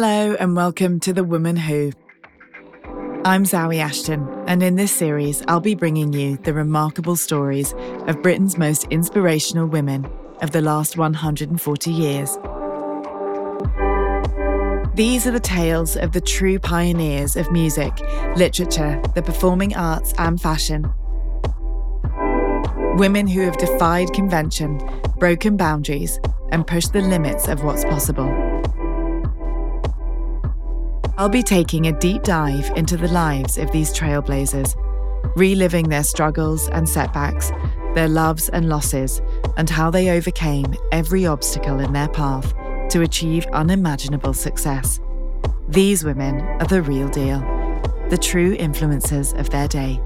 Hello, and welcome to The Woman Who. I'm Zawe Ashton, and in this series, I'll be bringing you the remarkable stories of Britain's most inspirational women of the last 140 years. These are the tales of the true pioneers of music, literature, the performing arts, and fashion. Women who have defied convention, broken boundaries, and pushed the limits of what's possible. I'll be taking a deep dive into the lives of these trailblazers, reliving their struggles and setbacks, their loves and losses, and how they overcame every obstacle in their path to achieve unimaginable success. These women are the real deal, the true influencers of their day.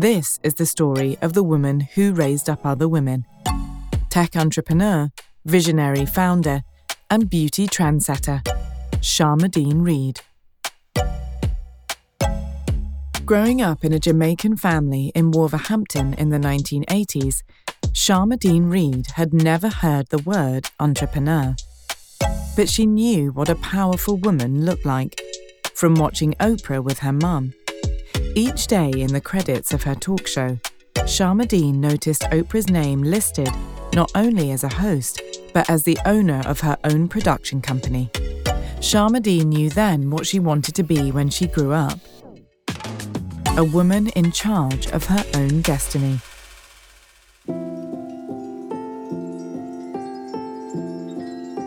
This is the story of the woman who raised up other women. Tech entrepreneur, visionary founder, and beauty trendsetter, Sharmadean Reid. Growing up in a Jamaican family in Wolverhampton in the 1980s, Sharmadean Reid had never heard the word entrepreneur. But she knew what a powerful woman looked like from watching Oprah with her mum each day in the credits of her talk show, Sharmadean noticed Oprah's name listed not only as a host, but as the owner of her own production company. Sharmadean knew then what she wanted to be when she grew up a woman in charge of her own destiny.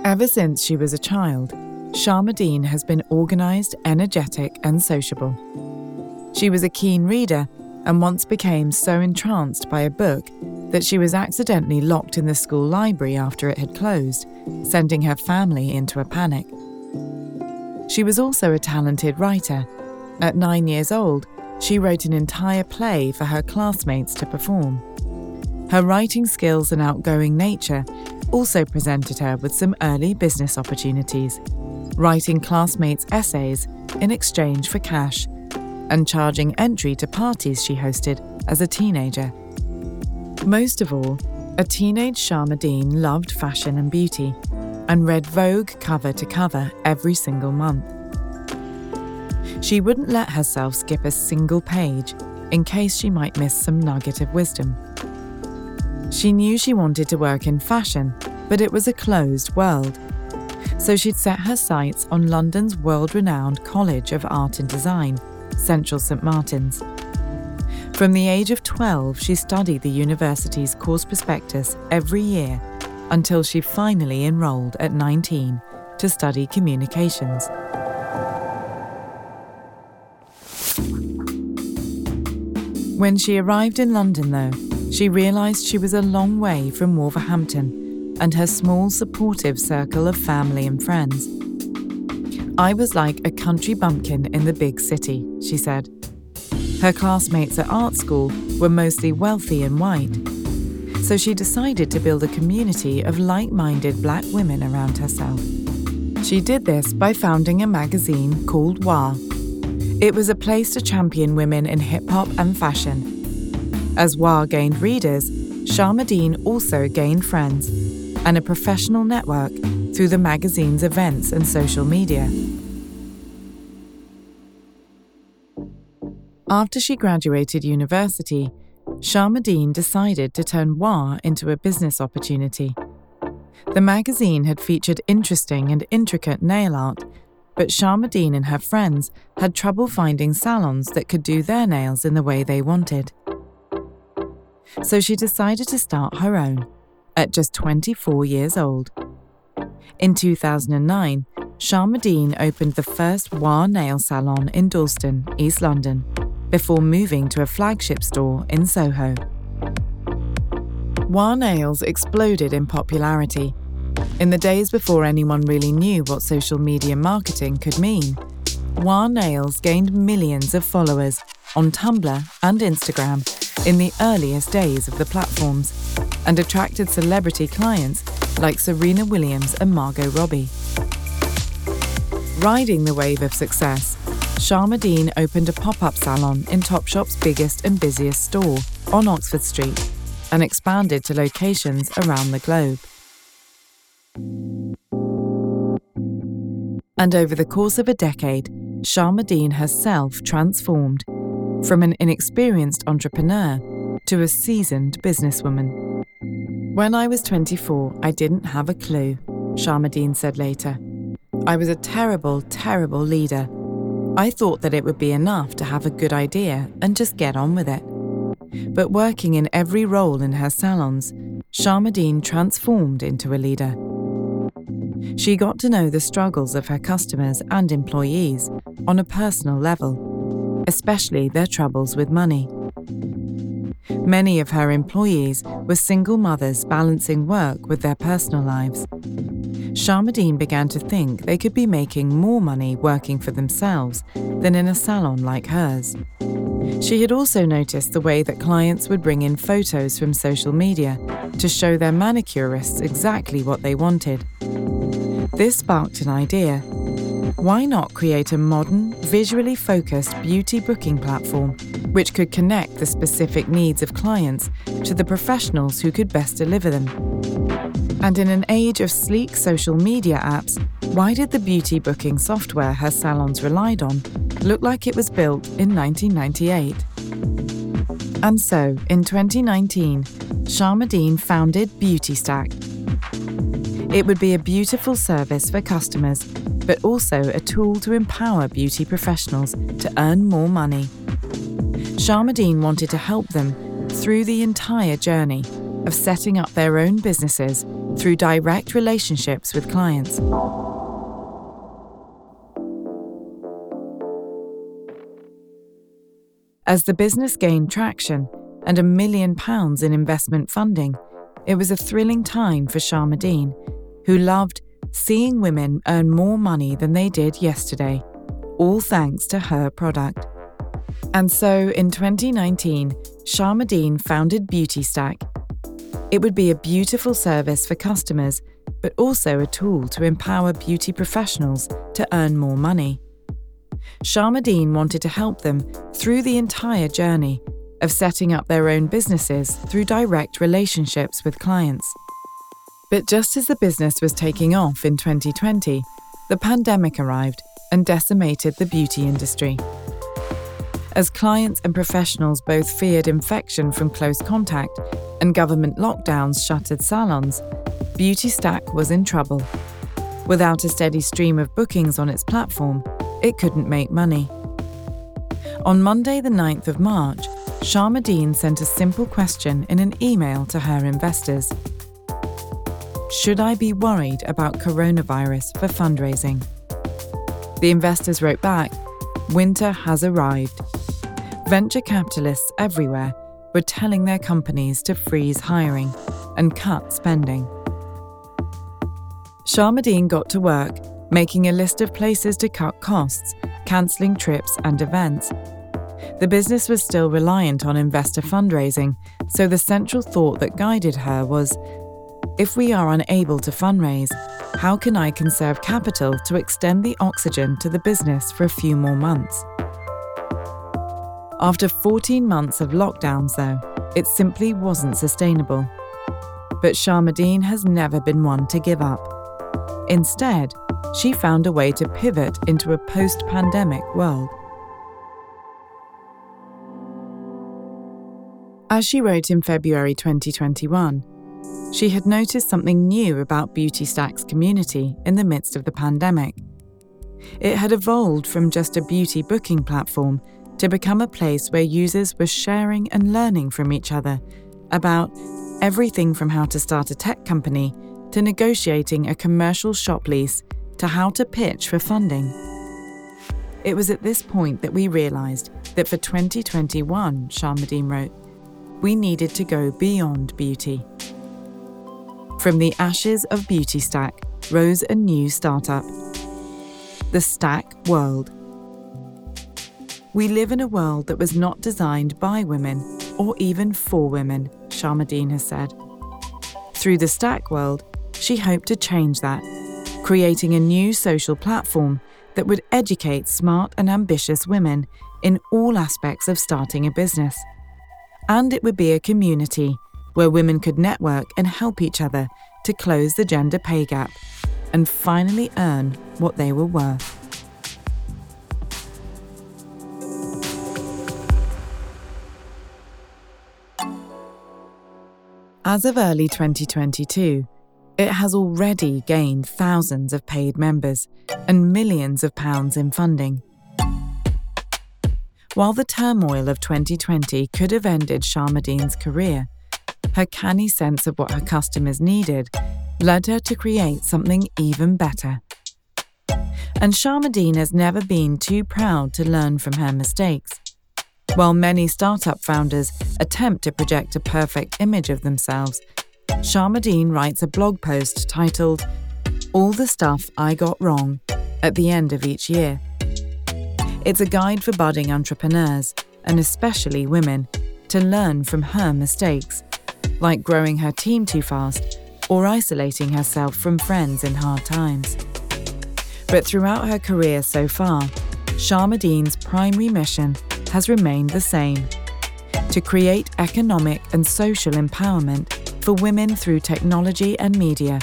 Ever since she was a child, Sharmadean has been organised, energetic, and sociable. She was a keen reader and once became so entranced by a book that she was accidentally locked in the school library after it had closed, sending her family into a panic. She was also a talented writer. At nine years old, she wrote an entire play for her classmates to perform. Her writing skills and outgoing nature also presented her with some early business opportunities, writing classmates' essays in exchange for cash and charging entry to parties she hosted as a teenager. Most of all, a teenage Sharmadean loved fashion and beauty and read Vogue cover to cover every single month. She wouldn't let herself skip a single page in case she might miss some nugget of wisdom. She knew she wanted to work in fashion, but it was a closed world. So she'd set her sights on London's world renowned College of Art and Design Central St Martin's. From the age of 12, she studied the university's course prospectus every year until she finally enrolled at 19 to study communications. When she arrived in London, though, she realised she was a long way from Wolverhampton and her small supportive circle of family and friends. I was like a country bumpkin in the big city, she said. Her classmates at art school were mostly wealthy and white, so she decided to build a community of like minded black women around herself. She did this by founding a magazine called WAH. It was a place to champion women in hip hop and fashion. As WAH gained readers, Sharmadean also gained friends and a professional network through the magazine's events and social media. After she graduated university, Sharmadean decided to turn WAH into a business opportunity. The magazine had featured interesting and intricate nail art, but Sharmadean and her friends had trouble finding salons that could do their nails in the way they wanted. So she decided to start her own at just 24 years old. In 2009, Sharmadean opened the first WAH nail salon in Dalston, East London, before moving to a flagship store in Soho. WAH nails exploded in popularity. In the days before anyone really knew what social media marketing could mean, WAH nails gained millions of followers on Tumblr and Instagram in the earliest days of the platforms and attracted celebrity clients like Serena Williams and Margot Robbie. Riding the wave of success, Sharmadean opened a pop up salon in Topshop's biggest and busiest store on Oxford Street and expanded to locations around the globe. And over the course of a decade, Sharmadean herself transformed from an inexperienced entrepreneur to a seasoned businesswoman. When I was 24, I didn't have a clue, Sharmadean said later. I was a terrible, terrible leader. I thought that it would be enough to have a good idea and just get on with it. But working in every role in her salons, Sharmadean transformed into a leader. She got to know the struggles of her customers and employees on a personal level, especially their troubles with money. Many of her employees were single mothers balancing work with their personal lives. Sharmadean began to think they could be making more money working for themselves than in a salon like hers. She had also noticed the way that clients would bring in photos from social media to show their manicurists exactly what they wanted. This sparked an idea. Why not create a modern, visually focused beauty booking platform which could connect the specific needs of clients to the professionals who could best deliver them? And in an age of sleek social media apps, why did the beauty booking software her salons relied on look like it was built in 1998? And so, in 2019, Sharmadean founded BeautyStack. It would be a beautiful service for customers, but also a tool to empower beauty professionals to earn more money. Sharmadean wanted to help them through the entire journey of setting up their own businesses through direct relationships with clients. As the business gained traction and a million pounds in investment funding, it was a thrilling time for Sharmadean, who loved seeing women earn more money than they did yesterday, all thanks to her product. And so in 2019, Sharmadean founded BeautyStack it would be a beautiful service for customers, but also a tool to empower beauty professionals to earn more money. Sharmadean wanted to help them through the entire journey of setting up their own businesses through direct relationships with clients. But just as the business was taking off in 2020, the pandemic arrived and decimated the beauty industry. As clients and professionals both feared infection from close contact and government lockdowns shuttered salons, BeautyStack was in trouble. Without a steady stream of bookings on its platform, it couldn't make money. On Monday, the 9th of March, Sharmadean sent a simple question in an email to her investors Should I be worried about coronavirus for fundraising? The investors wrote back Winter has arrived. Venture capitalists everywhere were telling their companies to freeze hiring and cut spending. Sharmadean got to work, making a list of places to cut costs, cancelling trips and events. The business was still reliant on investor fundraising, so the central thought that guided her was if we are unable to fundraise, how can I conserve capital to extend the oxygen to the business for a few more months? After 14 months of lockdowns, though, it simply wasn't sustainable. But Sharmadean has never been one to give up. Instead, she found a way to pivot into a post pandemic world. As she wrote in February 2021, she had noticed something new about BeautyStack's community in the midst of the pandemic. It had evolved from just a beauty booking platform to become a place where users were sharing and learning from each other about everything from how to start a tech company to negotiating a commercial shop lease to how to pitch for funding. It was at this point that we realised that for 2021, Sharmadean wrote, we needed to go beyond beauty. From the ashes of BeautyStack rose a new startup, the Stack World we live in a world that was not designed by women or even for women, Sharmadean has said. Through the Stack World, she hoped to change that, creating a new social platform that would educate smart and ambitious women in all aspects of starting a business. And it would be a community where women could network and help each other to close the gender pay gap and finally earn what they were worth. As of early 2022, it has already gained thousands of paid members and millions of pounds in funding. While the turmoil of 2020 could have ended Sharmadean's career, her canny sense of what her customers needed led her to create something even better. And Sharmadean has never been too proud to learn from her mistakes. While many startup founders attempt to project a perfect image of themselves, Sharmadean writes a blog post titled, All the Stuff I Got Wrong, at the end of each year. It's a guide for budding entrepreneurs, and especially women, to learn from her mistakes, like growing her team too fast or isolating herself from friends in hard times. But throughout her career so far, Sharmadean's primary mission has remained the same to create economic and social empowerment for women through technology and media.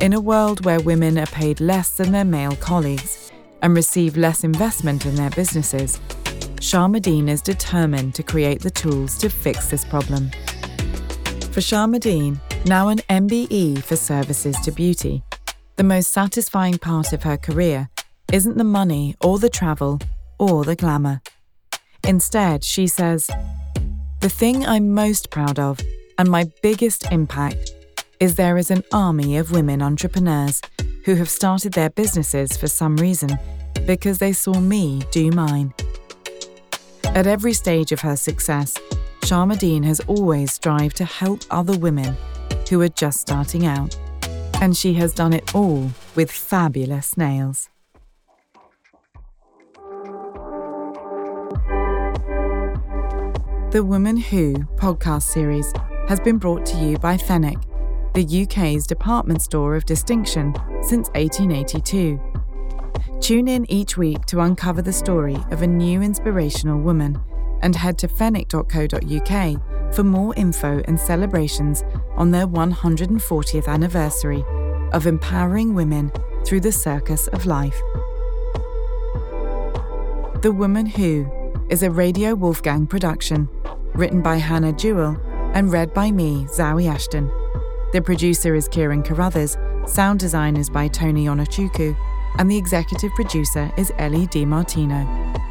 In a world where women are paid less than their male colleagues and receive less investment in their businesses, Sharmadean is determined to create the tools to fix this problem. For Sharmadean, now an MBE for services to beauty, the most satisfying part of her career isn't the money or the travel or the glamour. Instead, she says, The thing I'm most proud of and my biggest impact is there is an army of women entrepreneurs who have started their businesses for some reason because they saw me do mine. At every stage of her success, Sharmadean has always strived to help other women who are just starting out. And she has done it all with fabulous nails. The Woman Who podcast series has been brought to you by Fenwick, the UK's department store of distinction since 1882. Tune in each week to uncover the story of a new inspirational woman and head to fenwick.co.uk for more info and celebrations on their 140th anniversary of empowering women through the circus of life. The Woman Who is a Radio Wolfgang production written by Hannah Jewell and read by me, Zawe Ashton. The producer is Kieran Carruthers, sound design is by Tony Onochuku, and the executive producer is Ellie DiMartino.